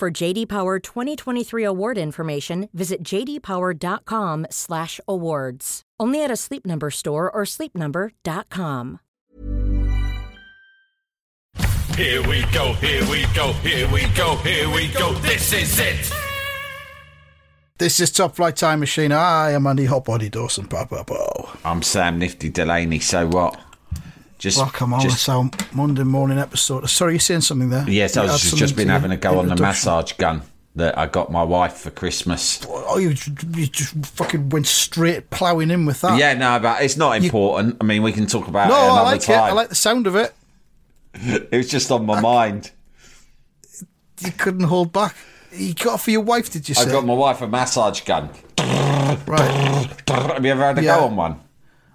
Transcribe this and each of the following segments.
For JD Power 2023 award information, visit jdpower.com/awards. Only at a Sleep Number store or sleepnumber.com. Here we go, here we go, here we go, here we go. This is it. This is Top Flight Time Machine. I am Andy Hotbody Dawson. Bah, bah, bah. I'm Sam Nifty Delaney. So what? Just Welcome on just- our Monday morning episode. Sorry, you're saying something there? Yes, I was just, just been having a go on the massage gun that I got my wife for Christmas. Oh, you, you just fucking went straight ploughing in with that. Yeah, no, but it's not important. I mean, we can talk about No, it I another like it. I like the sound of it. it was just on my mind. You couldn't hold back. You got it for your wife, did you I say? got my wife a massage gun. right. Have you ever had a Yeah. go on one?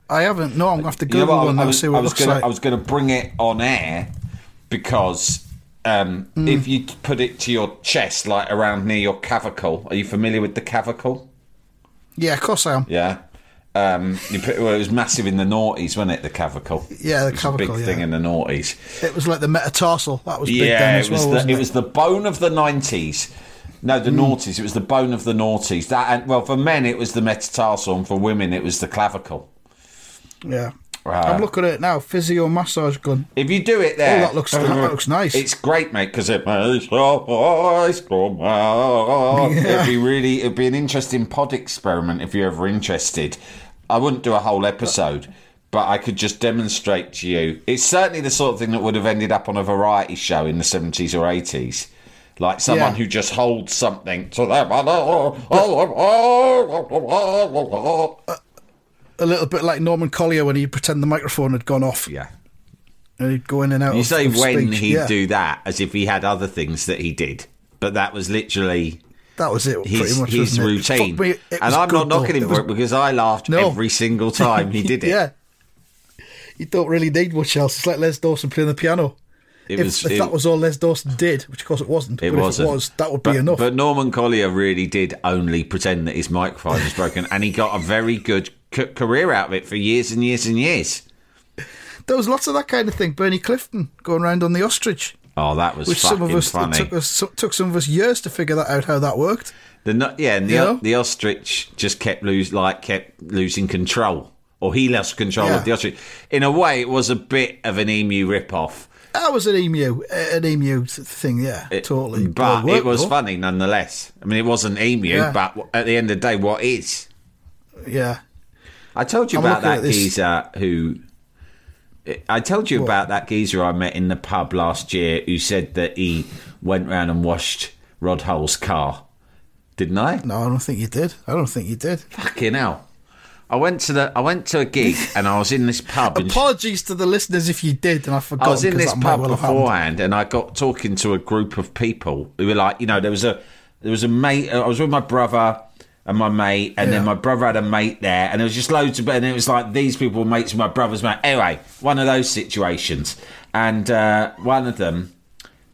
I haven't. No, I'm going to have to You know Google one I, now was, see what I it was looks gonna, like. I was going to bring it on air because um, Hmm. if you put it to your chest, like around near your clavicle, are you familiar with the clavicle? Yeah, of course I am. Yeah. Um, you put, well, it was massive in the noughties, wasn't it? The clavicle. Yeah, the It was a big yeah. thing in the noughties. It was like the metatarsal. That was big Yeah, then as it was well, the wasn't it was the bone of the nineties. No, the noughties. It was the bone of the noughties. That and, well, for men it was the metatarsal, and for women it was the clavicle. Yeah. Right. I'm looking at it now. Physio massage gun. If you do it oh, there, Oh, that looks- that looks nice. It's great, mate, because it makes your voice come out. It'd be really, it'd be an interesting pod experiment if you're ever interested. I wouldn't do a whole episode, but I could just demonstrate to you. It's certainly the sort of thing that would have ended up on a variety show in the seventies or eighties. Like someone Yeah. who just holds something to them. A little bit like Norman Collier when he'd pretend the microphone had gone off Yeah. and he'd go in and out. You of, say of when speech. he'd yeah, do that as if he had other things that he did. But that was literally That was it, his, pretty much. his routine. Me, and I'm not knocking him for it because I laughed No. every single time he did it. yeah. You don't really need much else. It's like Les Dawson playing the piano. If, was. if it, that was all Les Dawson did, which of course it wasn't, it but wasn't. if it was, that would but, be enough. But Norman Collier really did only pretend that his microphone was broken, and he got a very good c- career out of it for years and years and years. there was lots of that kind of thing. Bernie Clifton going around on the ostrich, Oh, that was which some of us funny. took us took some of us years to figure that out how that worked. The yeah, and the, the ostrich just kept lose like kept losing control, or he lost control Yeah. of the ostrich. In a way, it was a bit of an emu rip-off. That was an emu, an emu thing. Yeah, It- totally. But Well, it was though. funny nonetheless. I mean, it wasn't emu, Yeah. but at the end of the day, what is? Yeah, I told you I'm about that geezer who. I told you What? about that geezer I met in the pub last year who said that he went round and washed Rod Hull's car. Didn't I? no, I don't think you did. I don't think you did. Fucking hell. I went to the I went to a gig and I was in this pub Apologies to the listeners if you did, and I forgot. I was in this pub well beforehand, and I got talking to a group of people who were like, you know, there was a there was a mate. I was with my brother and my mate, and then my brother had a mate there, and there was just loads of, and it was like these people were mates with my brother's mate. Anyway, one of those situations, and uh, one of them.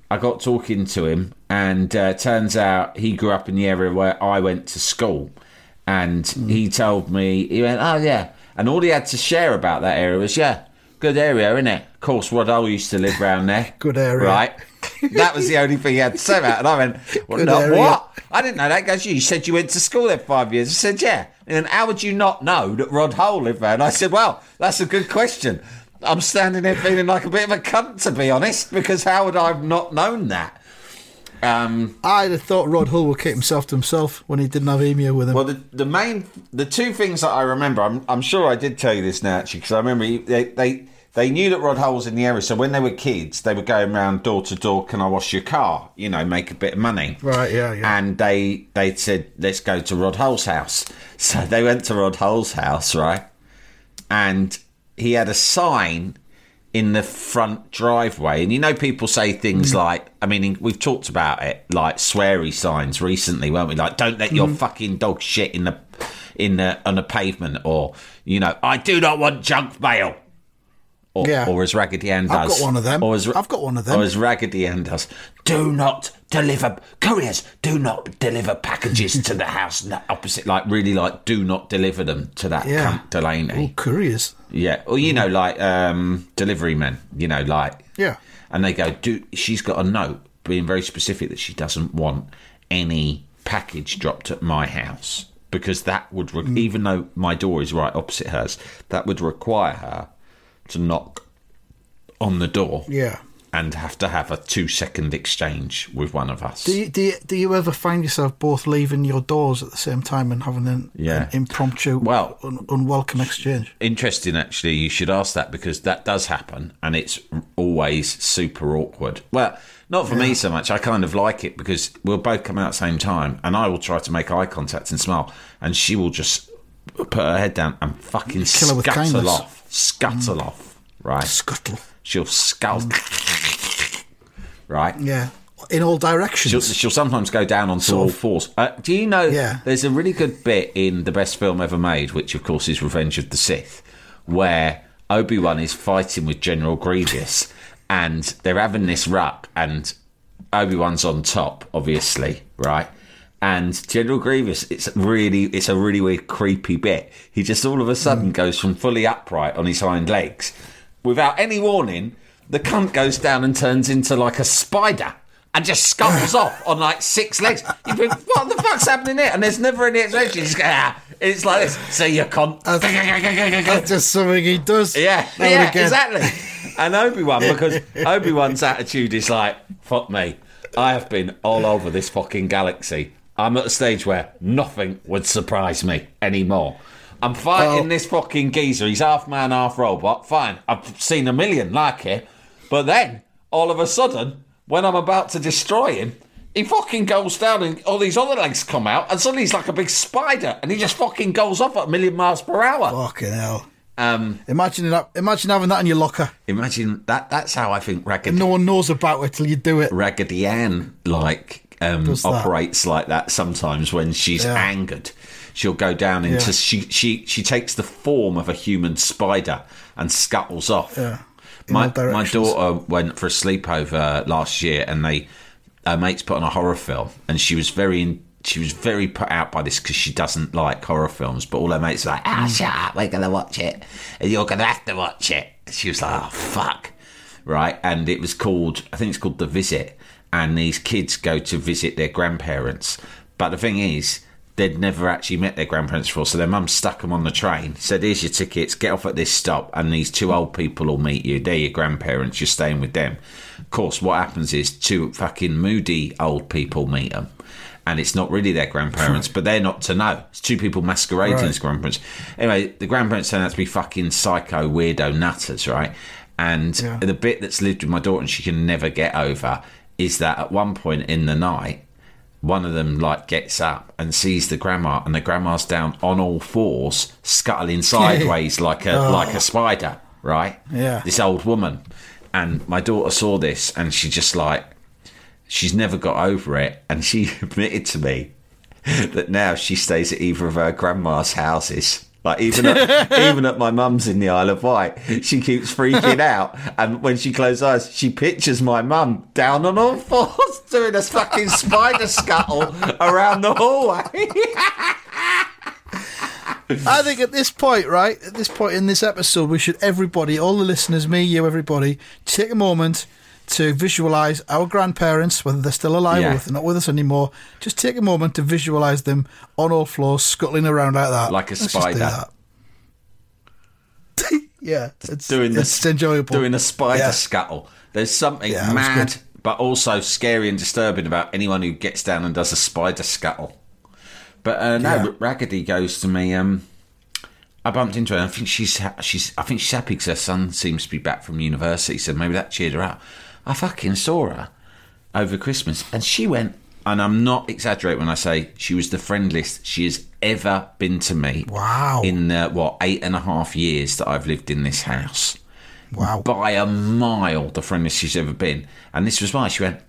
I got talking to him, and uh, turns out he grew up in the area where I went to school. And Hmm. he told me, he went, Oh, yeah. And all he had to share about that area was, Yeah, good area, isn't it? Of course, Rod used to live round there. Good area. Right? That was the only thing he had to say about it. And I went, well, Good no, area. What? I didn't know that. He goes, You said you went to school there five years. I said, Yeah. And then, how would you not know that Rod Hull lived there? And I said, Well, that's a good question. I'm standing there feeling like a bit of a cunt, to be honest, because how would I have not known that? Um, I'd have thought Rod Hull would keep himself to himself when he didn't have Emu with him. well, the, the main, the two things that I remember, I'm, I'm sure I did tell you this now, actually, because I remember he- they, they, they knew that Rod Hull was in the area. So when they were kids, they were going around door to door, can I wash your car? You know, make a bit of money. Right, yeah, yeah. And they, they said, let's go to Rod Hull's house. So they went to Rod Hull's house, right? And he had a sign in the front driveway. And you know, people say things mm. like, I mean, we've talked about it, like sweary signs recently, weren't we? Like, don't let your mm. fucking dog shit in the in the on the pavement, or you know, I do not want junk mail. Or, Yeah. or as Raggedy Ann does. I've got one of them. Or as, I've got one of them. Or as Raggedy Ann does. Do not deliver couriers. Do not deliver packages to the house. No, opposite, like really, like do not deliver them to that Yeah. cunt Delaney. Oh, couriers. Yeah. Or you know, like um, delivery men. You know, like Yeah. and they go, do she's got a note being very specific that she doesn't want any package dropped at my house because that would, re- even though my door is right opposite hers, that would require her to knock on the door Yeah. and have to have a two second exchange with one of us. Do you, do you do you ever find yourself both leaving your doors at the same time and having an, Yeah. an impromptu, Well- un, unwelcome exchange? Interesting, actually. You should ask that because that does happen, and it's always super awkward. Well, not for me so much. I kind of like it because we'll both come out at the same time, and I will try to make eye contact and smile, and she will just put her head down and fucking Kill her with kindness. off, scuttle off. Right? Scuttle. She'll scuttle. right? Yeah. In all directions. She'll, she'll sometimes go down onto all fours. Uh, do you know? Yeah. There's a really good bit in the best film ever made, which of course is Revenge of the Sith, where Obi Wan is fighting with General Grievous, and they're having this ruck, and Obi Wan's on top, obviously, right? And General Grievous, it's really, it's a really weird, creepy bit. He just all of a sudden goes from fully upright on his hind legs, without any warning. The cunt goes down and turns into like a spider and just scuttles off on like six legs. You think, what the fuck's happening here? And there's never any explanation. He's ah. It's like this. See you cunt. That's just something he does. Yeah, yeah, again. exactly. And Obi Wan, because Obi Wan's attitude is like, fuck me. I have been all over this fucking galaxy. I'm at a stage where nothing would surprise me anymore. I'm fighting Well- this fucking geezer. He's half man, half robot. Fine. I've seen a million like it. But then, all of a sudden, when I'm about to destroy him, he fucking goes down and all these other legs come out, and suddenly he's like a big spider, and he just fucking goes off at a million miles per hour. Fucking hell. Um, Imagine that. Imagine having that in your locker. Imagine that. That's how I think Raggedy, And no one knows about it till you do it. Raggedy Ann like um, operates like that sometimes when she's Yeah. angered. She'll go down into Yeah. she she she takes the form of a human spider and scuttles off. Yeah. In My my daughter went for a sleepover last year, and they her mates put on a horror film, and she was very she was very put out by this because she doesn't like horror films. But all her mates were like, "Ah, shut up, we're gonna watch it, and you're gonna have to watch it." She was like, "Oh fuck." right? And it was called, I think it's called The Visit. And these kids go to visit their grandparents. But the thing is, they'd never actually met their grandparents before. So their mum stuck them on the train, said, Here's your tickets, get off at this stop. And these two old people will meet you. They're your grandparents, you're staying with them. Of course, what happens is two fucking moody old people meet them. And it's not really their grandparents, but they're not to know. It's two people masquerading Right. as grandparents. Anyway, the grandparents turn out to be fucking psycho, weirdo nutters, right? And Yeah. the bit that's lived with my daughter and she can never get over is that at one point in the night, one of them like gets up and sees the grandma, and the grandma's down on all fours, scuttling sideways like a oh. like a spider, right? Yeah. This old woman, and my daughter saw this, and she just like she's never got over it, and she admitted to me that now she stays at either of her grandma's houses. Like even at, even at my mum's in the Isle of Wight, she keeps freaking out, and when she closes eyes, she pictures my mum down on all fours doing a fucking spider scuttle around the hallway. I think at this point, right, at this point in this episode, we should everybody, all the listeners, me, you, everybody, take a moment to visualize our grandparents, whether they're still alive Yeah. or if they're not with us anymore. Just take a moment to visualize them on all floors, scuttling around like that, Like a Let's spider. yeah, it's doing it's enjoyable. doing a spider Yeah. scuttle. There's something Yeah, mad, but also scary and disturbing about anyone who gets down and does a spider scuttle. But uh, no, Yeah. Raggedy goes to me. Um, I bumped into her. I think she's she's. I think she's happy because her son seems to be back from university, so maybe that cheered her up. I fucking saw her over Christmas, and she went. And I'm not exaggerating when I say she was the friendliest she has ever been to me. Wow. In what eight and a half years that I've lived in this house, Wow. by a mile the friendliest she's ever been. And this was why she went,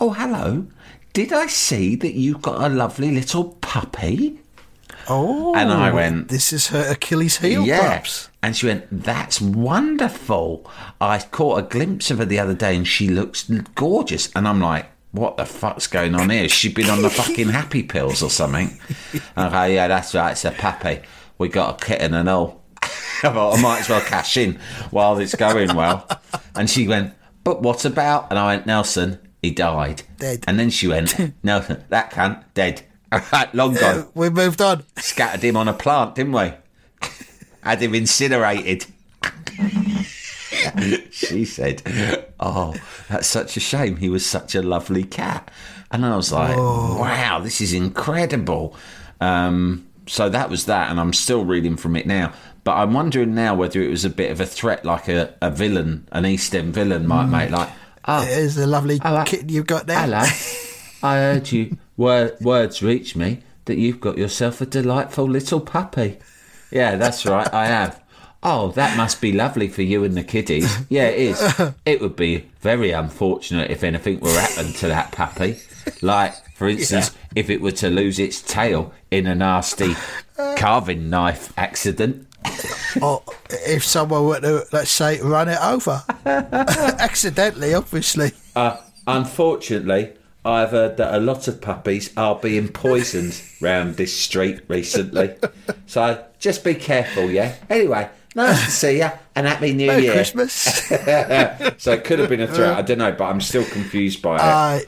"Oh, hello. Did I see that you've got a lovely little puppy?" Oh. And I oh, went- This is her Achilles heel, perhaps. And she went, That's wonderful. I caught a glimpse of her the other day and she looks gorgeous. And I'm like, What the fuck's going on here? She's been on the fucking happy pills or something? okay, yeah, that's right. It's a puppy. We got a kitten and all. I thought I might as well cash in while it's going well. And she went, But what about? And I went, Nelson, he died. Dead. And then she went, Nelson, that cunt, dead. Long gone we moved on. scattered him on a plant, didn't we? Had him incinerated. she said, Oh, that's such a shame. He was such a lovely cat. And I was like, Wow, this is incredible. Um, so that was that, and I'm still reading from it now. But I'm wondering now whether it was a bit of a threat, like a, a villain, an East End villain might make, like, Oh, It is a lovely Hello. kitten you've got there. Hello. I heard you. Word, words reach me that you've got yourself a delightful little puppy. Yeah, that's right. I have. Oh, that must be lovely for you and the kiddies. Yeah, it is. It would be very unfortunate if anything were happened to that puppy. Like, for instance, if it were to lose its tail in a nasty carving knife accident. Or if someone were to, let's say, run it over. Accidentally, obviously. Uh, unfortunately, I've heard that a lot of puppies are being poisoned round this street recently. So just be careful, yeah? Anyway, nice to see you and Happy New Merry Year. Christmas. So it could have been a threat, I don't know, but I'm still confused by it. uh,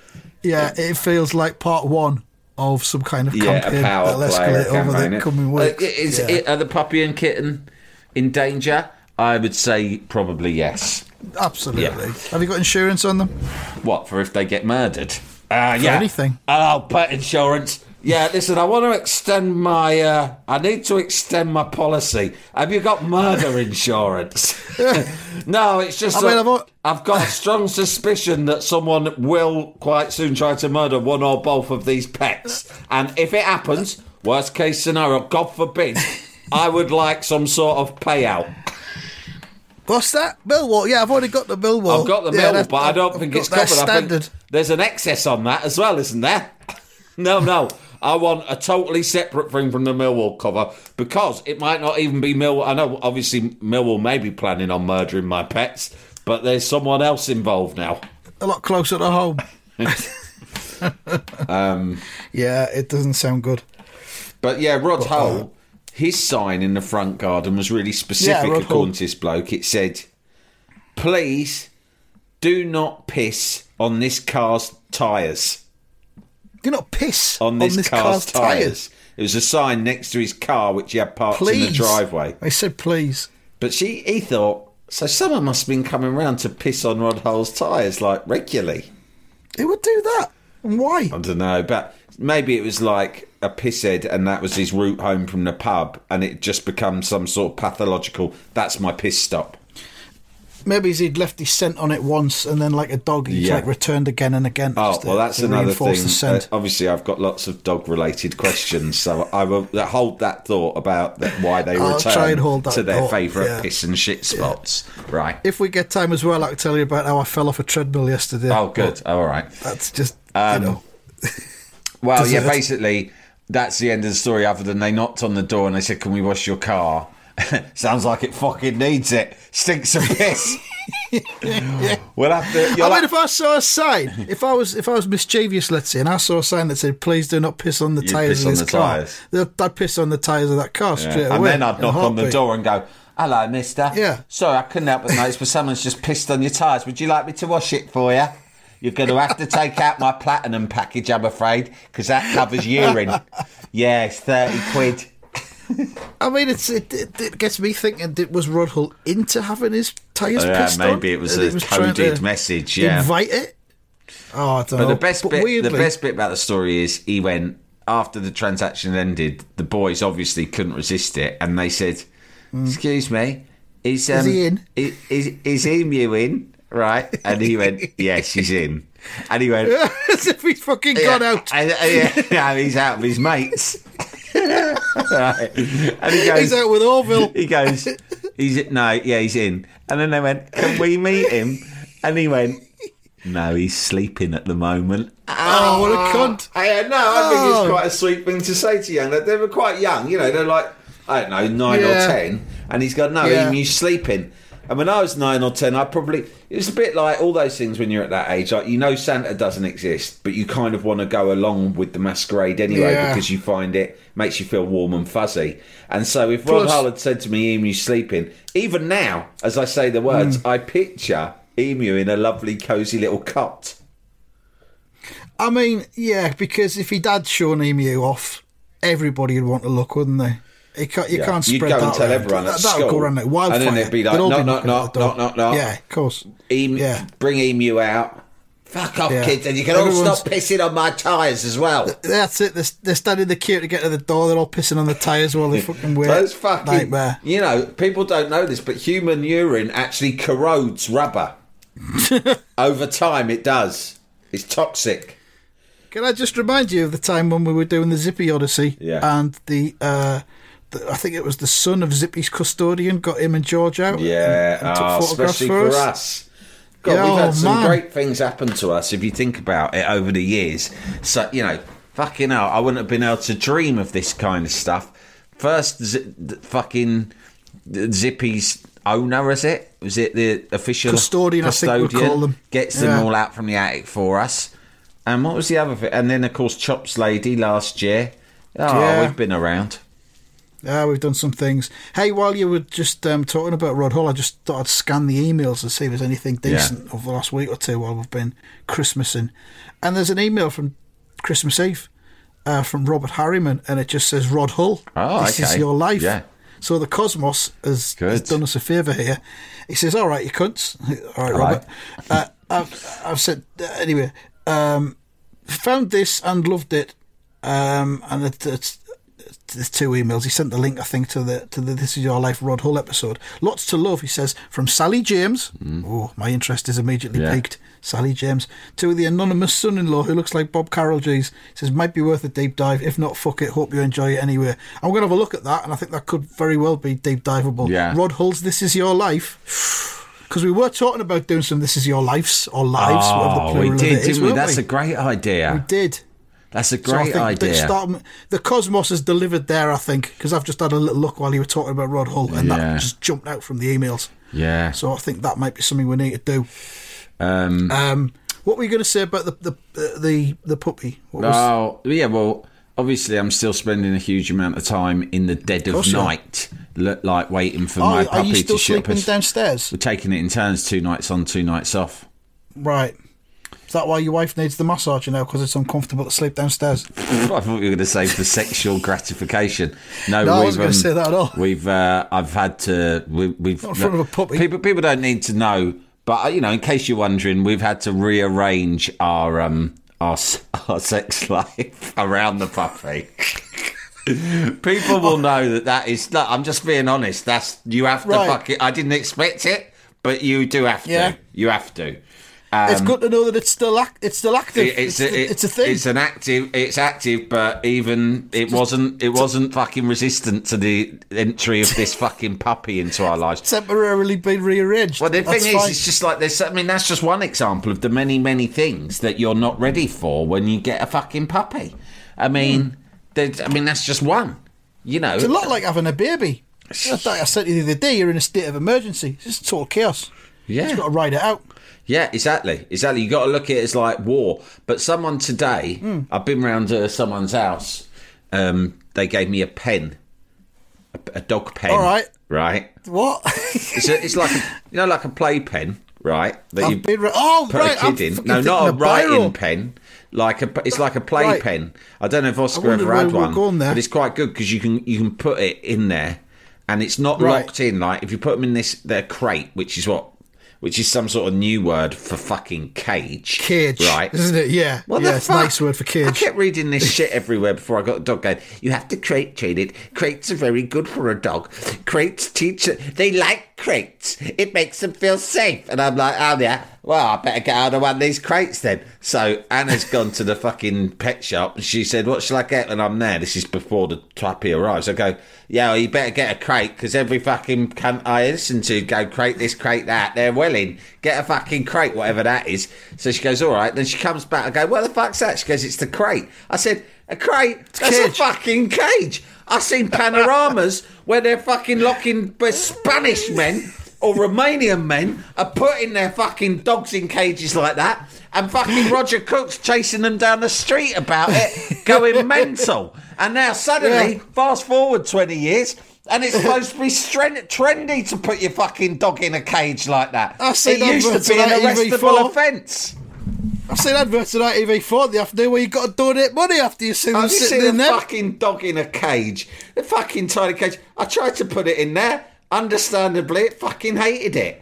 yeah, it feels like part one of some kind of yeah, campaign a power that'll play escalate over the coming Uh, weeks. is, Yeah. it, are the puppy and kitten in danger? I would say probably yes. Absolutely. Yeah. Have you got insurance on them? What, for if they get murdered? Uh, yeah. anything. Oh, pet insurance. Yeah, listen, I want to extend my. Uh, I need to extend my policy. Have you got murder insurance? no, it's just. I mean, that I've al- I've got a strong suspicion that someone will quite soon try to murder one or both of these pets. And if it happens, worst case scenario, God forbid, I would like some sort of payout. What's that? Millwall. Yeah, I've already got the Millwall. I've got the yeah, mill, but I don't I've think it's covered. Standard. there's an excess on that as well, isn't there? no, no. I want a totally separate thing from the Millwall cover because it might not even be Millwall. I know, obviously, Millwall may be planning on murdering my pets, but there's someone else involved now. A lot closer to home. Um, yeah, it doesn't sound good. But yeah, Rod uh, Hull, his sign in the front garden was really specific, Yeah, according to this bloke. It said, "Please do not piss on this car's tyres." Do not piss on this, car's, car's tyres. It was a sign next to his car which he had parked in the driveway. I said please. But she, he thought, so someone must have been coming round to piss on Rod Hull's tyres like regularly. Who would do that? And why? I don't know, but maybe it was like a pisshead and that was his route home from the pub and it just becomes some sort of pathological, that's my piss stop. Maybe he'd left his scent on it once, and then like a dog, he Yeah. like returned again and again. Oh, to- well, that's to another thing. The scent. Uh, obviously, I've got lots of dog related questions, so I will hold that thought about that, why they I'll return try and hold that to their thought, favourite yeah. piss and shit spots. Right. if we get time as well, I can tell you about how I fell off a treadmill yesterday. Oh, good. All right. That's just Um, you know. Well, yeah, basically, that's the end of the story, other than they knocked on the door and they said, Can we wash your car? Sounds like it fucking needs it. Stinks of piss. We'll have to. I mean, if I saw a sign, if I was if I was mischievous, let's say, and I saw a sign that said "Please do not piss on the You'd tires of this the car,". I'd piss on the tires of that car Yeah. straight away. And then I'd knock on the door and go, Hello, mister. Yeah. Sorry, I couldn't help but notice, but someone's just pissed on your tyres. Would you like me to wash it for you? You're going to have to take out my platinum package, I'm afraid, because that covers urine. Yeah, it's 30 quid. I mean, it's it, it, it gets me thinking: did, was Rod Hull into having his tyres Yeah, pissed on? maybe it was And a trying coded message, yeah. invite it. Oh, I don't But know. the best bit, weirdly, the best bit about the story is he went after the transaction ended. The boys obviously couldn't resist it, and they said, "Excuse me, is um, he in?" i- Is is Emu in?" Right, and he went, "Yes, he's in." And he went, as if he's fucking gone out. And, uh, yeah, yeah, he's out with his mates. right. And he goes, He's out with Orville. he goes, he's no, yeah, he's in. And then they went, "Can we meet him?" And he went, "No, he's sleeping at the moment." Oh, what a cunt. I, no, I think Oh. it's quite a sweet thing to say to young. They they were quite young, you know. They're like I don't know, nine Yeah. or ten, and he's got no, Yeah. Emu's sleeping. And when I was nine or ten, I probably it was a bit like all those things when you're at that age. Like you know Santa doesn't exist, but you kind of want to go along with the masquerade anyway Yeah. because you find it makes you feel warm and fuzzy. And so if Rod Plus- Hull had said to me, "Emu sleeping," even now, as I say the words, Hmm. I picture Emu in a lovely, cosy little cot. I mean, yeah, because if he'd had Sean Emu off, everybody would want to look, wouldn't they? You can't, you Yeah. can't You'd spread go that and tell around. everyone at that, That'll go school. around like And wildfire. then they'd be like, They'd all "Knock, be knock, at knock, the door. knock, knock, knock." Yeah, of course. Emu, Yeah. Bring Emu out. Fuck off, Yeah. kids, and you can all stop pissing on my tyres as well. That's it. They're, they're standing in the queue to get to the door. They're all pissing on the tyres while they fucking wait. Those fucking, nightmare. you know, people don't know this, but human urine actually corrodes rubber. Over time, it does. It's toxic. Can I just remind you of the time when we were doing the Zippy Odyssey? Yeah. And the, uh, the I think it was the son of Zippy's custodian got him and George out. Yeah, and, and oh, especially for for us. us. God, Yeah, we've had oh, some man. great things happen to us if you think about it over the years. So you know, fucking hell, I wouldn't have been able to dream of this kind of stuff. First, z- fucking Zippy's owner, is it? Was it the official Custodian, I think we'd call them. Gets them Yeah. all out from the attic for us. And what was the other thing? And then, of course, Chops Lady last year. Oh, Yeah. we've been around. Yeah, we've done some things. Hey, while you were just um, talking about Rod Hull, I just thought I'd scan the emails and see if there's anything decent over the last week or two while we've been Christmasing. And there's an email from Christmas Eve uh, from Robert Harriman, and it just says, Rod Hull, Oh, this is your life. Yeah. So the Cosmos has, has done us a favour here. He says, all right, you cunts. All right, Robert. Uh, I've, I've said, uh, anyway, um, found this and loved it. Um, and it, it's there's two emails. He sent the link, I think, to the to the This Is Your Life Rod Hull episode. Lots to love, he says, from Sally James. Oh, my interest is immediately Yeah. piqued. Sally James. To the anonymous son-in-law who looks like Bob Carroll. He says might be worth a deep dive. If not, fuck it. Hope you enjoy it anyway. I'm going to have a look at that, and I think that could very well be deep diveable. Yeah. Rod Hull's This Is Your Life. Because we were talking about doing some This Is Your Lives or Lives, whatever the Oh, plural we of it is, didn't we? That's we? a great idea. We did. That's a So I great think idea. start, the Cosmos has delivered there, I think, because I've just had a little look while you were talking about Rod Hull, and Yeah. that just jumped out from the emails. yeah. So I think that might be something we need to do. Um, Um, what were you going to say about the the uh, the, the puppy? What was, Oh, yeah, well, obviously, I'm still spending a huge amount of time in the dead of, you are. night, like waiting for Oh, my are puppy you still to shit up. sleeping us. downstairs? We're taking it in turns, two nights on, two nights off. Right. Is that why your wife needs the massage You now? Because it's uncomfortable to sleep downstairs. I thought you were going to say for sexual gratification. No, No, I we've, wasn't gonna say that at all. We've, uh, I've had to. We, we've Not in front of a puppy. People, people don't need to know, but uh, you know, in case you're wondering, we've had to rearrange our um our our sex life around the puppy. People will know that that is. Look, I'm just being honest. That's you have to Right. fuck it. I didn't expect it, but you do have to. Yeah. You have to. It's um, good to know that it's still ac- it's still active. It- it's, it's, a, it- it's a thing. It's an active. It's active, but even it wasn't. It wasn't fucking resistant to the entry of this fucking puppy into our lives. temporarily been rearranged. Well, the That's thing is, fine. it's just like this. I mean, that's just one example of the many, many things that you're not ready for when you get a fucking puppy. I mean, hmm. there's- I mean, that's just one. You know, It's a lot like having a baby. I said to you the other day, you're in a state of emergency. It's just total chaos. Yeah. You've got to ride it out. Yeah, exactly, exactly. You got to look at it as like war. But someone today, Hmm. I've been round to someone's house. Um, they gave me a pen, a, a dog pen. All right. right. What? It's a, it's like a, you know, like a play pen, right? That you I've been ri- oh, put right. a I'm kid in. No, not a writing pen. Like a, it's like a play Right. pen. I don't know if Oscar ever had one, there. but it's quite good because you can you can put it in there, and it's not Right. locked in. Like if you put them in this their crate, which is what, which is some sort of new word for fucking cage, Cage. right? Isn't it? Yeah. What yeah, the it's a fuck? nice word for cage. I kept reading this shit everywhere before I got the dog going. You have to crate train it. Crates are very good for a dog. Crates teach they like crates. It makes them feel safe. And I'm like, oh yeah, well, I better get out of one of these crates then. So Anna's gone to the fucking pet shop and she said, what shall I get when I'm there? This is before the trappy arrives. I go, yeah, well, you better get a crate because every fucking cunt I listen to go crate this, crate that. They're willing. Get a fucking crate, whatever that is. So she goes, all right. Then she comes back. I go, what the fuck's that? She goes, it's the crate. I said, a crate? That's a fucking cage. I've seen panoramas where they're fucking locking Spanish men or Romanian men are putting their fucking dogs in cages like that, and fucking Roger Cook's chasing them down the street about it, going mental. And now suddenly, Yeah. fast forward 20 years. And it's supposed to be trendy to put your fucking dog in a cage like that. I've seen it used to be an arrestable offence. I've seen adverts on ITV4 the afternoon where you've got to donate money after you see them Have you sitting seen in a there. fucking dog in a cage? A fucking tiny cage. I tried to put it in there. Understandably, it fucking hated it.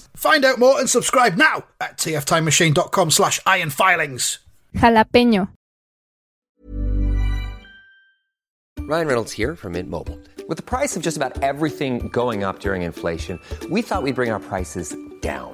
Find out more and subscribe now at tftimemachine.com slash ironfilings. Jalapeño. Ryan Reynolds here from Mint Mobile. With the price of just about everything going up during inflation, we thought we'd bring our prices down.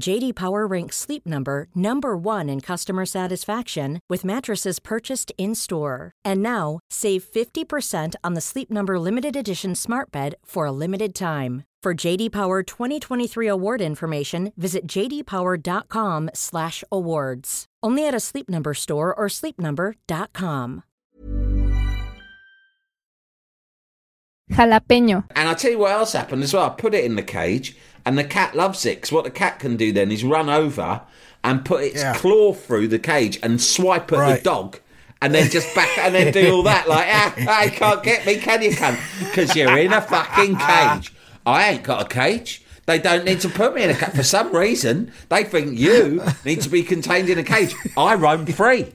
JD Power ranks Sleep Number number 1 in customer satisfaction with mattresses purchased in-store. And now, save 50% on the Sleep Number limited edition Smart Bed for a limited time. For JD Power 2023 award information, visit jdpower.com/awards. Only at a Sleep Number store or sleepnumber.com. Jalapeño. And I'll tell you what else happened as well. I put it in the cage, and the cat loves it. 'cause what the cat can do then is run over and put its Yeah. claw through the cage and swipe at Right. the dog. And then just back and then do all that like ah, ah, you can't get me, can you, cunt? Because you're in a fucking cage. I ain't got a cage. They don't need to put me in a cage for some reason. They think you need to be contained in a cage. I roam free.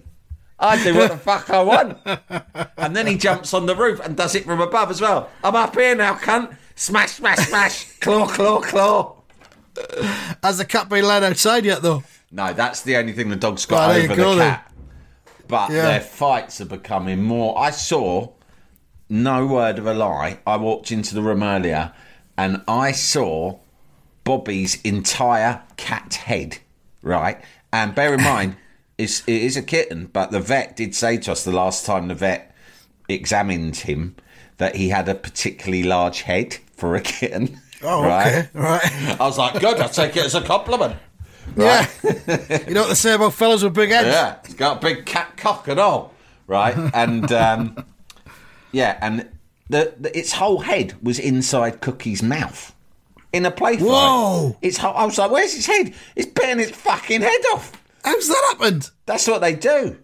I do what the fuck I want. And then he jumps on the roof and does it from above as well. I'm up here now, cunt. Smash, smash, smash. Claw, claw, claw. Has the cat been let outside yet, though? No, that's the only thing the dog's Well, got there you over go the then. cat. But Yeah. their fights are becoming more. I saw, no word of a lie, I walked into the room earlier and I saw Bobby's entire cat head, right? And bear in mind, it's, it is a kitten, but the vet did say to us the last time the vet examined him that he had a particularly large head for a kitten. Oh, right? okay. Right. I was like, good, I'll take it as a compliment. Yeah. you know what they say about fellas with big heads? Yeah, it's got a big cat cock and all, right? And um, yeah, and the, the its whole head was inside Cookie's mouth in a play fight. Whoa. It's whole, I was like, where's his head? It's bitten its fucking head off. How's that happened? That's what they do.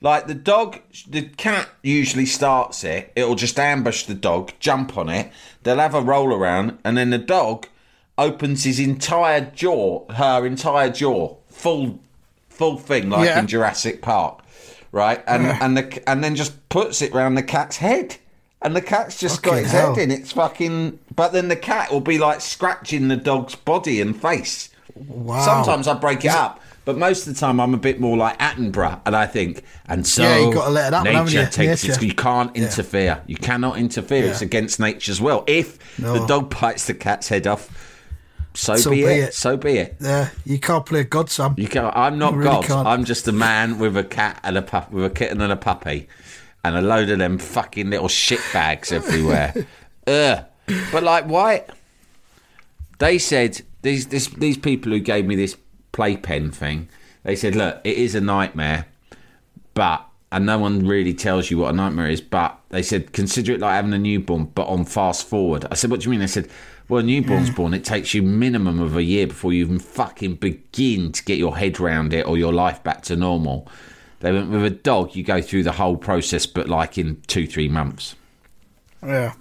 Like the dog, the cat usually starts it. It'll just ambush the dog, jump on it. They'll have a roll around, and then the dog opens his entire jaw, her entire jaw, full, full thing, like Yeah. in Jurassic Park, right? And and the and then just puts it round the cat's head, and the cat's just got Fucking its hell. head in its fucking. But then the cat will be like scratching the dog's body and face. Wow. Sometimes I break it up, but most of the time I'm a bit more like Attenborough, and I think, and so Yeah, you gotta let it happen, haven't nature you? takes its. Nature. You can't interfere. You cannot interfere. It's Yeah. against nature's will. If No. the dog bites the cat's head off, So, So be, be it. it. So be it. Yeah, you can't play God, Sam. You can't. I'm not You really God. can't. I'm just a man with a cat and a pup, with a kitten and a puppy, and a load of them fucking little shit bags everywhere. Ugh. But like, why? They said these this, these people who gave me this playpen thing. They said, look, it is a nightmare, but and no one really tells you what a nightmare is. But they said consider it like having a newborn, but on fast forward. I said, what do you mean? They said, well, a newborn's born. It takes you minimum of a year before you even fucking begin to get your head round it or your life back to normal. They went with a dog. You go through the whole process, but like in two, three months. Yeah.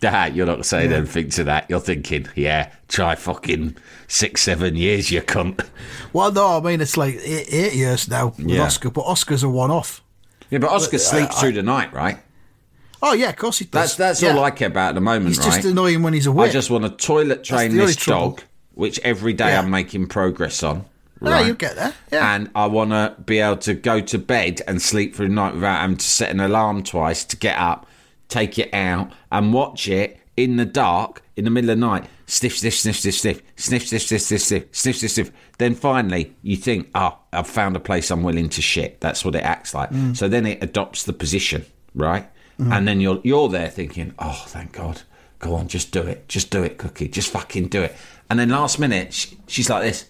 That you're not saying anything to that. You're thinking, yeah, try fucking six, seven years, you cunt. Well, no, I mean it's like eight, eight years now with Yeah. Oscar, but Oscar's a one-off. Yeah, but Oscar But, uh, sleeps I- through the night, right? Oh yeah, of course he does. That's that's yeah. all I care about at the moment, He's right? just annoying when he's awake. I just want to toilet train this trouble. dog, which every day Yeah. I'm making progress on. Yeah, Right? you'll get there. Yeah. And I want to be able to go to bed and sleep through the night without having to set an alarm twice to get up, take it out, and watch it in the dark in the middle of the night. Sniff, sniff, sniff, sniff, sniff, sniff, sniff, sniff, sniff, sniff, sniff, sniff, sniff. Then finally, you think, oh, I've found a place I'm willing to shit. That's what it acts like. So then it adopts the position, right? And then you're you're there thinking, oh, thank God. Go on, just do it. Just do it, Cookie. Just fucking do it. And then last minute, she, she's like this.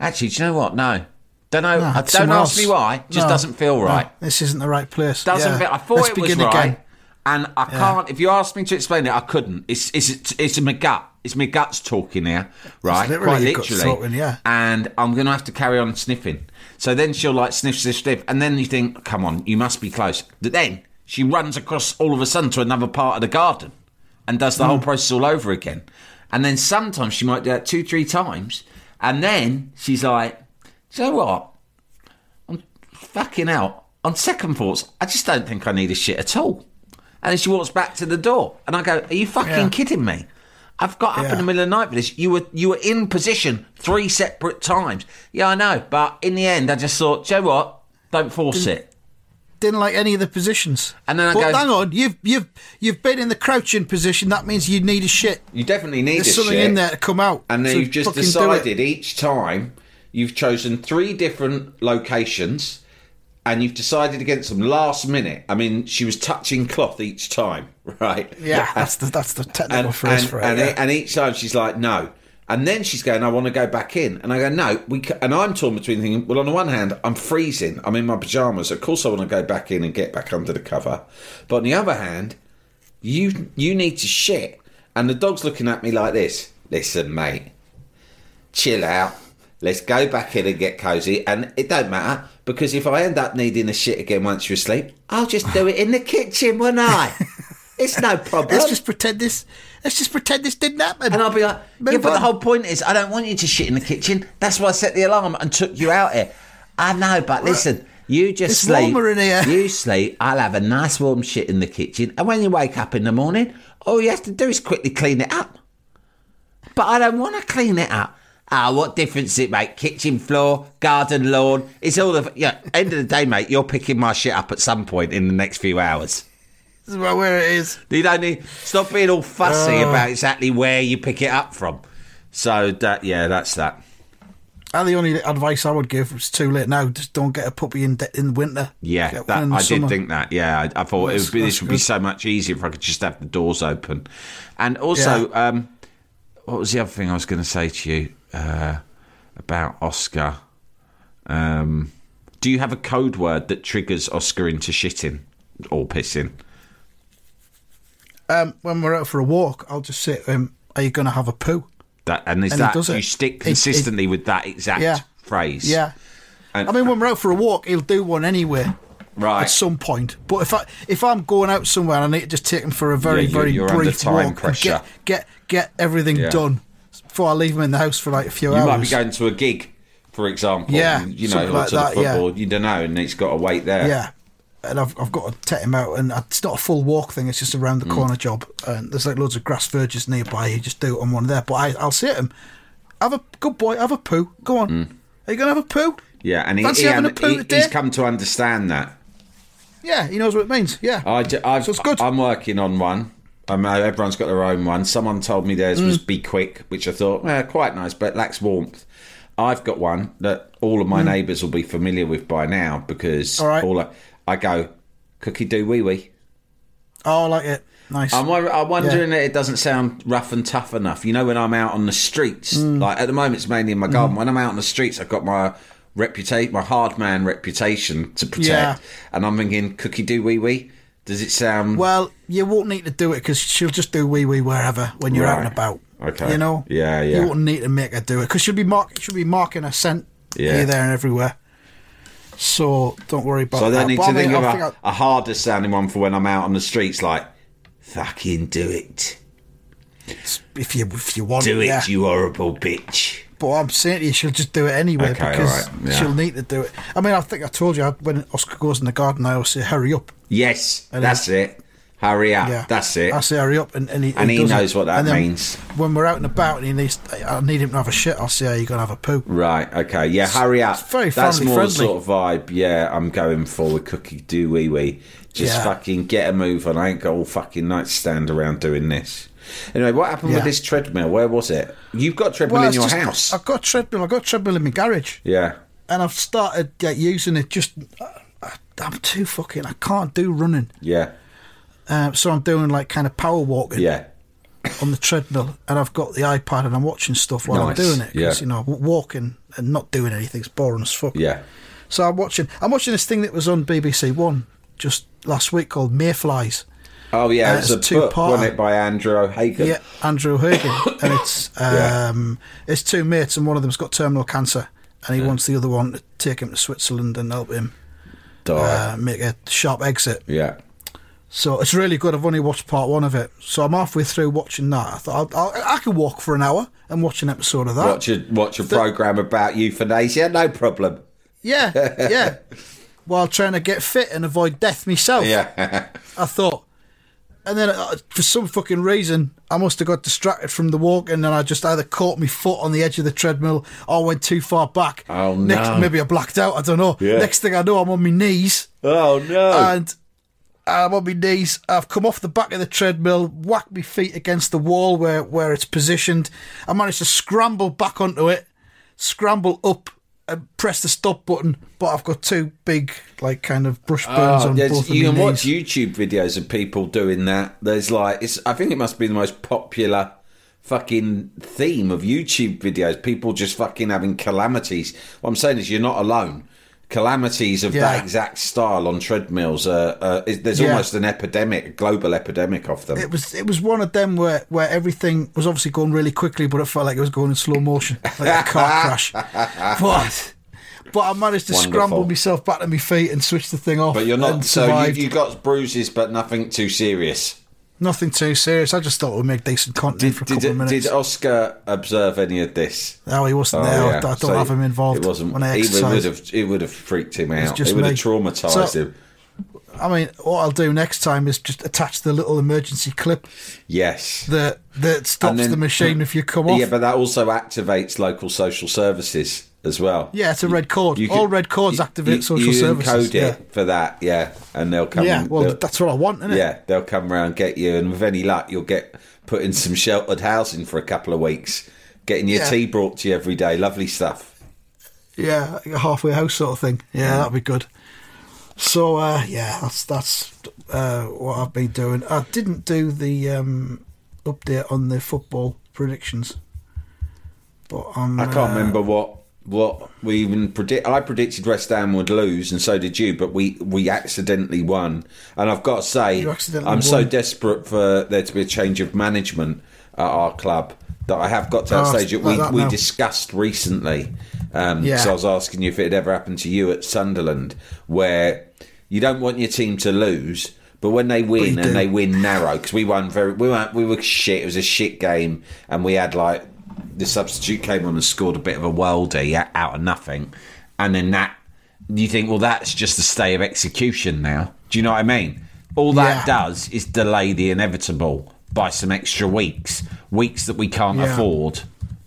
Actually, do you know what? No. Don't know. No, don't ask me why. Just No, doesn't feel no, right. this isn't the right place. Doesn't Yeah. feel. I thought Let's it was begin right, again. And I can't. If you asked me to explain it, I couldn't. It's it's it's my gut. It's my guts talking here, right? literally Quite literally. talking, yeah. And I'm going to have to carry on sniffing. So then she'll like sniff, sniff, sniff, and then you think, come on, you must be close. But then she runs across all of a sudden to another part of the garden and does the Hmm. whole process all over again. And then sometimes she might do that two, three times, and then she's like, "Do you know what? I'm fucking out. On second thoughts, I just don't think I need a shit at all. And then she walks back to the door, and I go, "Are you fucking Yeah. kidding me? I've got up Yeah. in the middle of the night for this. You were you were in position three separate times. Yeah, I know, but in the end, I just thought, "Do you know what? Don't force it." Didn't like any of the positions. And then I but go- hang on, you've you've you've been in the crouching position. That means you need a shit. You definitely need There's something shit. in there to come out. And then So you've just fucking do it. decided each time you've chosen three different locations and you've decided against them last minute. I mean, she was touching cloth each time, right? Yeah, that's the that's the technical And, phrase and, for it. and, yeah. and each time she's like, no. And then she's going, I want to go back in. And I go, no. We ca-. And I'm torn between thinking, well, on the one hand, I'm freezing. I'm in my pajamas. Of course, I want to go back in and get back under the cover. But on the other hand, you you need to shit. And the dog's looking at me like this. Listen, mate, chill out. Let's go back in and get cozy. And it don't matter because if I end up needing a shit again once you're asleep, I'll just do it in the kitchen, won't I? it's no problem. Let's just pretend this. Let's just pretend this didn't happen. And I'll be like, Move yeah, but the whole point is, I don't want you to shit in the kitchen. That's why I set the alarm and took you out here. I know, but listen, you just It's sleep. warmer in here. You sleep. I'll have a nice warm shit in the kitchen, and when you wake up in the morning, all you have to do is quickly clean it up. But I don't want to clean it up. Ah, what difference does it make? Kitchen floor, garden lawn. It's all the yeah. End of the day, mate. You're picking my shit up at some point in the next few hours. This is about where it is. You don't need stop being all fussy Oh. about exactly where you pick it up from. So that yeah, that's that. And the only advice I would give it's too late now. Just don't get a puppy in de- in winter. Yeah, Get that, in I summer. did think that. Yeah, I, I thought it would be, this would be so much easier if I could just have the doors open. And also, um, what was the other thing I was going to say to you uh, about Oscar? Um, do you have a code word that triggers Oscar into shitting or pissing? Um, when we're out for a walk, I'll just say him, "Are you going to have a poo?" That and is And that you it. stick He- he- consistently with that exact Yeah. phrase? Yeah. And- I mean, when we're out for a walk, he'll do one anyway right. at some point. But if I if I'm going out somewhere and I need to just take him for a very Yeah, very brief walk, pressure. get get get everything Yeah. done before I leave him in the house for like a few You hours. You might be going to a gig, for example. Yeah, you know, like to the that, yeah. You don't know, and it's got to wait there. Yeah. And I've, I've got to take him out, and it's not a full walk thing. It's just around the Mm. corner job, and there's like loads of grass verges nearby. You just do it on one there. But I, I'll say to him, "Have a good boy, have a poo. Go on. Are you going to have a poo? Yeah, and he, Fancy he, having a he- poo he's come to understand that. Yeah, he knows what it means. Yeah, I, I've, So it's good. I'm working on one. I mean, everyone's got their own one. Someone told me theirs Mm. was Be Quick, which I thought, eh, quite nice, but lacks warmth. I've got one that all of my neighbours will be familiar with by now because Mm. All right. all I, I go, cookie do wee wee. Oh, I like it. Nice. I'm, I'm wondering that it doesn't sound rough and tough enough. You know, when I'm out on the streets, Mm. like at the moment, it's mainly in my garden. Mm-hmm. When I'm out on the streets, I've got my reputation, my hard man reputation to protect, Yeah. and I'm thinking, cookie do wee wee. Does it sound? Well, you won't need to do it because she'll just do wee wee wherever when you're out and about. Okay. You know. Yeah, yeah. You won't need to make her do it because she'll be mark she'll be marking her scent Yeah. here, there, and everywhere. So don't worry about so I don't need But to I mean, think of I a, think a harder sounding one for when I'm out on the streets, like fucking do it, if you if you want, do it, yeah. you horrible bitch. But I'm saying to you, she'll just do it anyway Okay, because right, yeah. she'll need to do it. I mean, I think I told you when Oscar goes in the garden, I always say, "Hurry up." Yes, And that's it. Hurry up. Yeah, That's it. I say, "Hurry up," and, and he And he it. knows what that means. When we're out and about, and he needs, I need him to have a shit. I'll say, "Are you gonna have a poo?" Right. Okay. Yeah. Hurry up. it's very That's more friendly. sort of vibe. Yeah, I'm going for with cookie do wee wee. Just Yeah. fucking get a move on. I ain't got all fucking night stand around doing this. Anyway, what happened with this treadmill? Where was it? You've got a treadmill in your just- house. I've got a treadmill. I've got a treadmill in my garage. yeah. and I've started uh, using it. Just I, I'm too fucking. I can't do running, Yeah. um, so I'm doing like kind of power walking Yeah. on the treadmill, and I've got the iPad and I'm watching stuff while Nice, I'm doing it. 'cause, yeah. you know, walking and not doing anything's boring as fuck. Yeah. So I'm watching. I'm watching this thing that was on BBC One just last week called Mayflies. Oh yeah, Uh, it's it's a a book, two-parter. wasn't it, by Andrew O'Hagan? Yeah, Andrew Hagan, and it's Yeah. um, it's two mates, and one of them's got terminal cancer, and he wants the other one to take him to Switzerland and help him Die. uh, make a sharp exit. yeah. So it's really good. I've only watched part one of it, so I'm halfway through watching that. I thought I'll, I'll, I can walk for an hour and watch an episode of that. Watch a watch a program about euthanasia. No problem. Yeah, yeah. While trying to get fit and avoid death myself. Yeah. I thought. And then uh, for some fucking reason, I must have got distracted from the walking and then I just either caught my foot on the edge of the treadmill or went too far back. Oh, Next, no. Maybe I blacked out, I don't know. Yeah. Next thing I know, I'm on my knees oh no. and I'm on my knees. I've come off the back of the treadmill, whacked my feet against the wall where, where it's positioned. I managed to scramble back onto it, scramble up and press the stop button, but I've got two big, like, kind of brush ah, burns Oh, on both of you can watch. YouTube videos of people doing that. There's like, it's. I think it must be the most popular fucking theme of YouTube videos. People just fucking having calamities. What I'm saying is, you're not alone. Calamities of that exact style on treadmills. Uh, uh, there's Yeah. almost an epidemic, a global epidemic of them. It was it was one of them where, where everything was obviously going really quickly, but it felt like it was going in slow motion, like a car crash. But but I managed to Wonderful. scramble myself back to my feet and switch the thing off. but you're not. So you, you got bruises, but nothing too serious. Nothing too serious. I just thought we'd make decent content Did, for a did, couple of minutes. did Oscar observe any of this? no, he wasn't oh, there. I- I don't So have him involved It wasn't. when I he would have. It would have freaked him out. just It would have traumatized So- him. I mean, what I'll do next time is just attach the little emergency clip Yes. that that stops then- the machine if you come off. Yeah, but that also activates local social services as well. Yeah, it's a red cord. You All can- red cords you- activate you, social you services. Encode yeah. it for that, yeah, and they'll come. yeah, well, that's what I want, isn't it? yeah, they'll come around get you, and with any luck, you'll get put in some sheltered housing for a couple of weeks, getting your Yeah. tea brought to you every day. Lovely stuff. Yeah, a halfway house sort of thing. Yeah, that'd be good. So uh, yeah, that's that's uh, what I've been doing. I didn't do the um, update on the football predictions, but I'm, I can't uh, remember what what we even predict. I predicted West Ham would lose, and so did you. But we we accidentally won. And I've got to say, I'm so desperate for there to be a change of management at our club that I have got to that Oh, stage that we that we now. discussed recently. Um, Yeah. So I was asking you if it had ever happened to you at Sunderland, where you don't want your team to lose. But when they win and do. they win narrow, because we won very, we weren't, we were shit. It was a shit game, and we had like the substitute came on and scored a bit of a worldie out- of nothing, and then that you think, well, that's just a stay of execution now. Do you know what I mean? All that Yeah. does is delay the inevitable by some extra weeks, weeks that we can't Yeah. afford,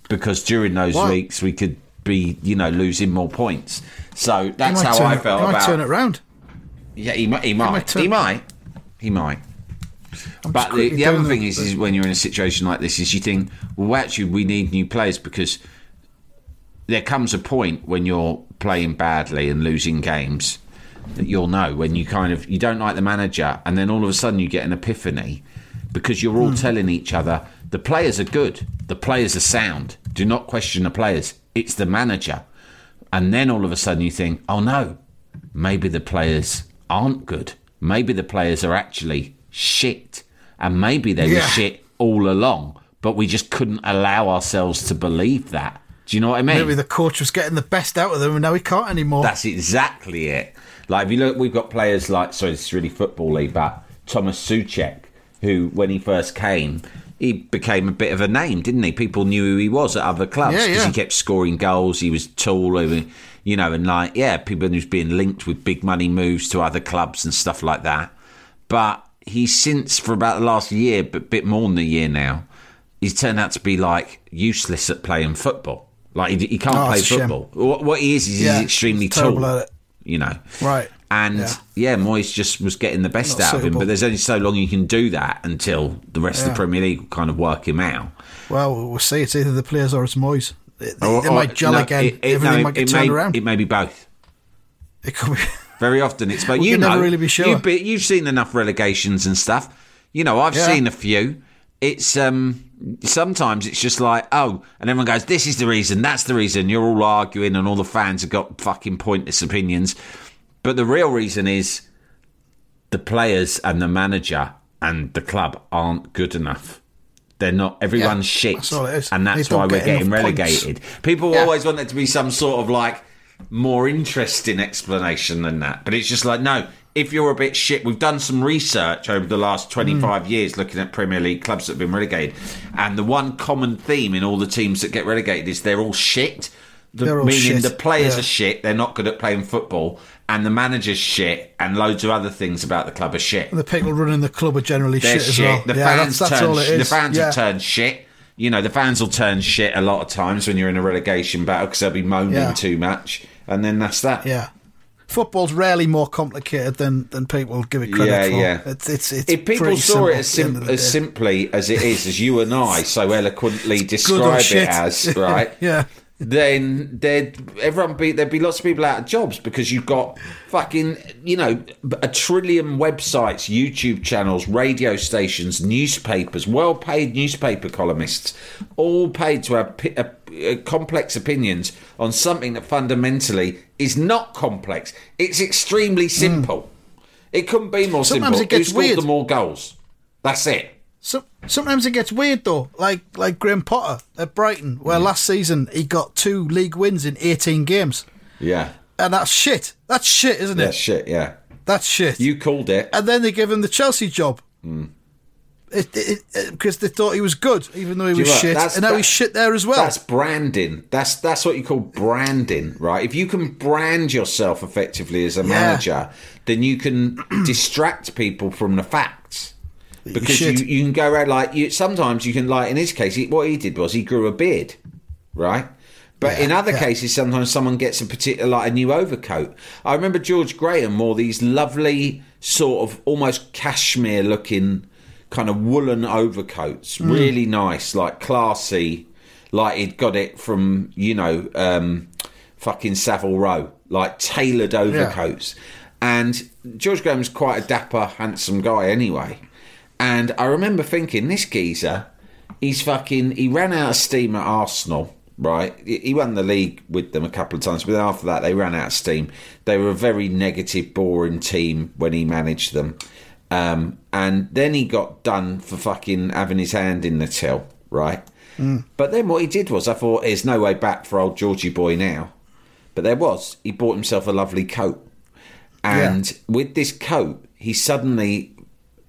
because during those Well- weeks we could be, you know, losing more points. So that's might how I it- felt he might about. turn it round. Yeah, he might. He might. might turn- He might. He might. I'm But the, the other thing is, is when you're in a situation like this, is you think, well, actually, we need new players because there comes a point when you're playing badly and losing games that you'll know when you kind of you don't like the manager, and then all of a sudden you get an epiphany because you're all telling each other the players are good, the players are sound. Do not question the players. It's the manager, and then all of a sudden you think, oh no, maybe the players aren't good. Maybe the players are actually shit. And maybe they were shit all along, but we just couldn't allow ourselves to believe that. Do you know what I mean? Maybe the coach was getting the best out of them, and now he can't anymore. That's exactly it. Like if you look, we've got players like sorry, this is really football-y, but Thomas Soucek, who when he first came, he became a bit of a name, didn't he? People knew who he was at other clubs because yeah. he kept scoring goals. He was tall, he- you know, and like yeah, people who's being linked with big money moves to other clubs and stuff like that. But he's since for about the last year, but bit more than a year now, he's turned out to be like useless at playing football. Like he, he can't Oh, play it's a shame. football. What, what he is is Yeah, he's extremely tall it. you know. Right. And Yeah. yeah. Moyes just was getting the best Not out of him, but there's only so long you can do that until the rest of the Premier League will kind of work him out. Well, we'll see. It's either the players or it's Moyes. They- Or- or- might gel no, again. it- it- Everything no, might get it turned may, around. It may be both. It could be. Very often it's but you know, really be sure. you've, been, you've seen enough relegations and stuff. You know, I've Yeah. seen a few. It's um sometimes it's just like oh, and everyone goes, "This is the reason. That's the reason." You're all arguing, and all the fans have got fucking pointless opinions. But the real reason is the players and the manager and the club aren't good enough. They're not. Everyone's shit, that's all it is. and that's why we're get getting enough points. relegated. People Yeah. always want there to be some sort of like more interesting explanation than that, but it's just like no. If you're a bit shit, we've done some research over the last 25 Hmm. years looking at Premier League clubs that have been relegated, and the one common theme in all the teams that get relegated is they're all shit. The, They're all meaning shit, the players yeah. are shit, they're not good at playing football, and the manager's shit, and loads of other things about the club are shit. the people running the club are generally They're shit, shit. as well. The yeah, fans that's, that's turn. all it sh- The fans yeah. have turned shit. You know, the fans will turn shit a lot of times when you're in a relegation battle because they'll be moaning Yeah. too much, and then that's that. Yeah. Football's rarely more complicated than, than people give it credit Yeah, for. yeah. It's, it's, it's if people saw simple it as, at the end sim- as simply as it is, as you and I so eloquently describe it as, right? yeah. Then there'd everyone be there'd be lots of people out of jobs because you've got fucking you know a trillion websites, YouTube channels, radio stations, newspapers, well-paid newspaper columnists, all paid to have pi- uh, uh, complex opinions on something that fundamentally is not complex. It's extremely simple. It couldn't be more. Sometimes simple. it gets Who scored weird. the more goals? That's it. So, sometimes it gets weird though, like like Graham Potter at Brighton, where Mm. last season he got two league wins in 18 games. Yeah. And that's shit. That's shit, isn't Yeah, it? That's shit, yeah. That's shit. You called it. and then they give him the Chelsea job. It, it, it, because they thought he was good, even though he was shit, That's- and now that- he's shit there as well. That's branding. That's that's what you call branding, right? If you can brand yourself effectively as a manager, then you can distract people from the facts. Because you, should. you can go around like you. Sometimes you can like in his case, he, what he did was he grew a beard, right? But Yeah, in other yeah. cases, sometimes someone gets a particular like a new overcoat. I remember George Graham wore these lovely sort of almost cashmere looking kind of woolen overcoats, Mm. really nice, like classy, like he'd got it from you know um, fucking Savile Row, like tailored overcoats. And George Graham's quite a dapper, handsome guy anyway. And I remember thinking, this geezer, he's fucking, he ran out of steam at Arsenal, right? He won the league with them a couple of times, but after that, they ran out of steam. They were a very negative, boring team when he managed them. Um, and then he got done for fucking having his hand in the till, right? But then what he did was, I thought, there's no way back for old Georgie boy now. But there was. He bought himself a lovely coat. And with this coat, he suddenly,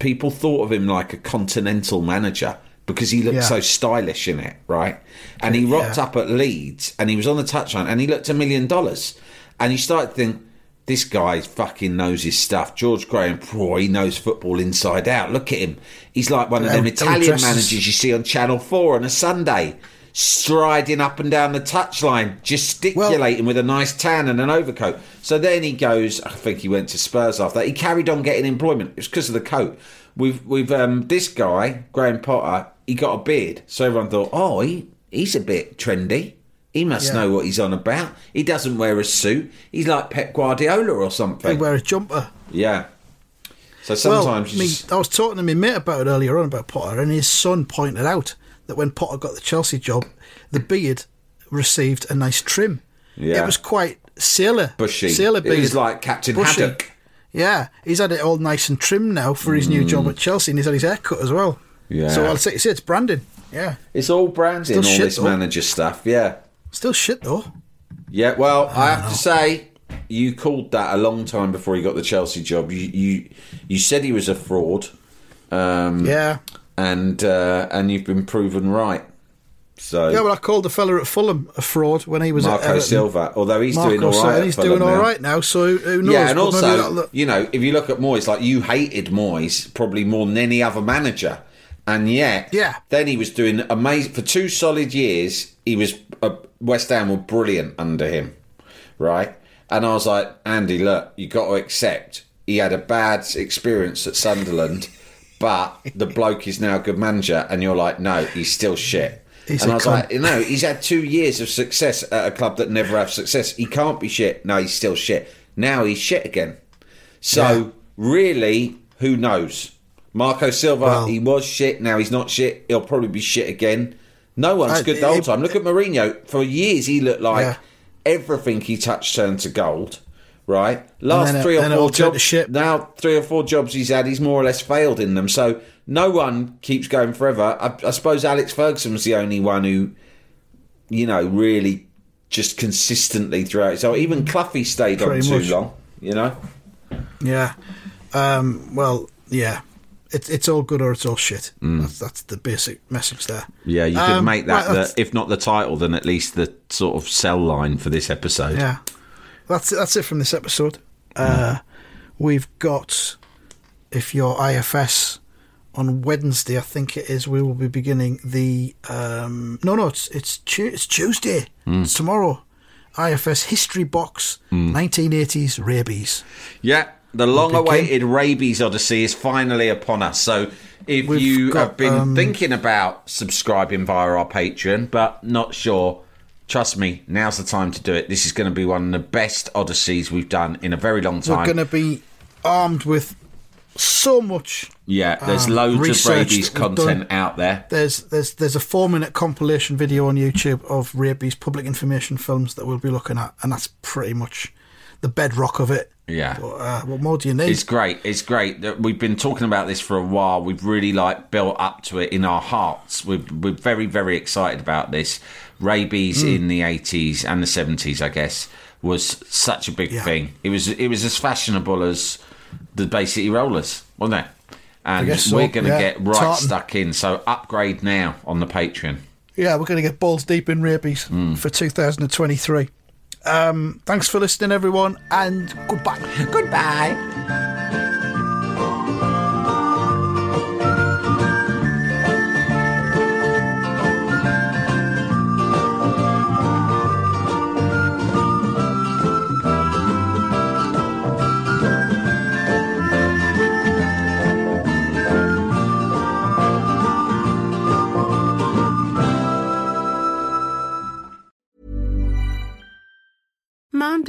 people thought of him like a continental manager because he looked Yeah. so stylish in it, right? And he rocked Yeah. up at Leeds and he was on the touchline and he looked a million dollars. And you start to think, this guy fucking knows his stuff. George Graham, boy, he knows football inside out. Look at him. He's like one of them Italian dresses. managers you see on Channel 4 on a Sunday. Striding up and down the touchline, gesticulating with a nice tan and an overcoat. So then he goes. I think he went to Spurs after that. He carried on getting employment. It was because of the coat. We've we've um, this guy Graham Potter. He got a beard, so everyone thought, oh, he he's a bit trendy. He must Yeah. know what he's on about. He doesn't wear a suit. He's like Pep Guardiola or something. He wear a jumper. Yeah. So sometimes well, just, I was talking to my mate about it earlier on about Potter, and his son pointed out that when Potter got the Chelsea job, the beard received a nice trim. Yeah. It was quite sailor, bushy. sailor it beard. was like Captain Bushy. Haddock. Yeah, he's had it all nice and trimmed now for his new job at Chelsea, and he's had his haircut as well. Mm. Yeah. So I'll say, say it's branding. Yeah, It's all branding, Still all shit, this though. manager stuff. Yeah. still shit though. Yeah, well, I, have to say, you called that a long time before he got the Chelsea job. You you, you said he was a fraud, um, Yeah, and uh, and you've been proven right. So yeah. Well, I called the fella at Fulham a fraud when he was at Marco. Silva, although he's Marco doing all right. Silva, he's Fulham doing all now. now. So who knows? Yeah, and also, you know, if you look at Moyes, like you hated Moyes probably more than any other manager, and yet, Yeah. then he was doing amazing for two solid years. He was uh, West Ham were brilliant under him, right? And I was like, Andy, look, you got to accept he had a bad experience at Sunderland, but the bloke is now a good manager, and you're like, no, he's still shit. He's and I was cunt. like, no, he's had two years of success at a club that never have success. He can't be shit. No, he's still shit. Now he's shit again. So Yeah. really, who knows? Marco Silva, Well- he was shit. Now he's not shit. He'll probably be shit again. No one's I- good the whole time. Look at Mourinho. For years, he looked like Yeah. everything he touched turned to gold. Right, last then three or four all turned to jobs. Now three or four jobs he's had, he's more or less failed in them. So no one keeps going forever. I, I suppose Alex Ferguson was the only one who, you know, really just consistently throughout. So even Cloughie stayed on Pretty too long. You know. Yeah. Um, well, yeah. It's it's all good or it's all shit. That's, that's the basic message there. Yeah, you could Um, make that, right, the, if not the title, then at least the sort of cell line for this episode. Yeah. That's it, that's it from this episode. Uh, we've got, if you're IFS on Wednesday, I think it is, we will be beginning the. Um, no, no, it's it's, Tu- it's Tuesday. It's tomorrow. IFS History Box, 1980s Rabies. Yeah, the long-awaited Rabies Odyssey is finally upon us. So, if We've you got, have been um, thinking about subscribing via our Patreon, but not sure, trust me, now's the time to do it. This is going to be one of the best Odysseys we've done in a very long time. We're going to be armed with so much yeah, there's um, loads of Rabies content done. out there. There's there's there's a four minute compilation video on YouTube of Rabies public information films that we'll be looking at, and that's pretty much the bedrock of it. Yeah. But, uh, what more do you need? It's great. It's great. that We've been talking about this for a while. We've really like built up to it in our hearts. We're, we're very, very excited about this. Rabies Hmm. in the eighties and the seventies, I guess, was such a big Yeah. thing. It was it was as fashionable as the Bay City Rollers, wasn't it? And so, we're going to yeah. get right Tartan. stuck in. So upgrade now on the Patreon. yeah, we're going to get balls deep in Rabies Hmm. for 2023. Um, thanks for listening, everyone, and goodbye. Goodbye.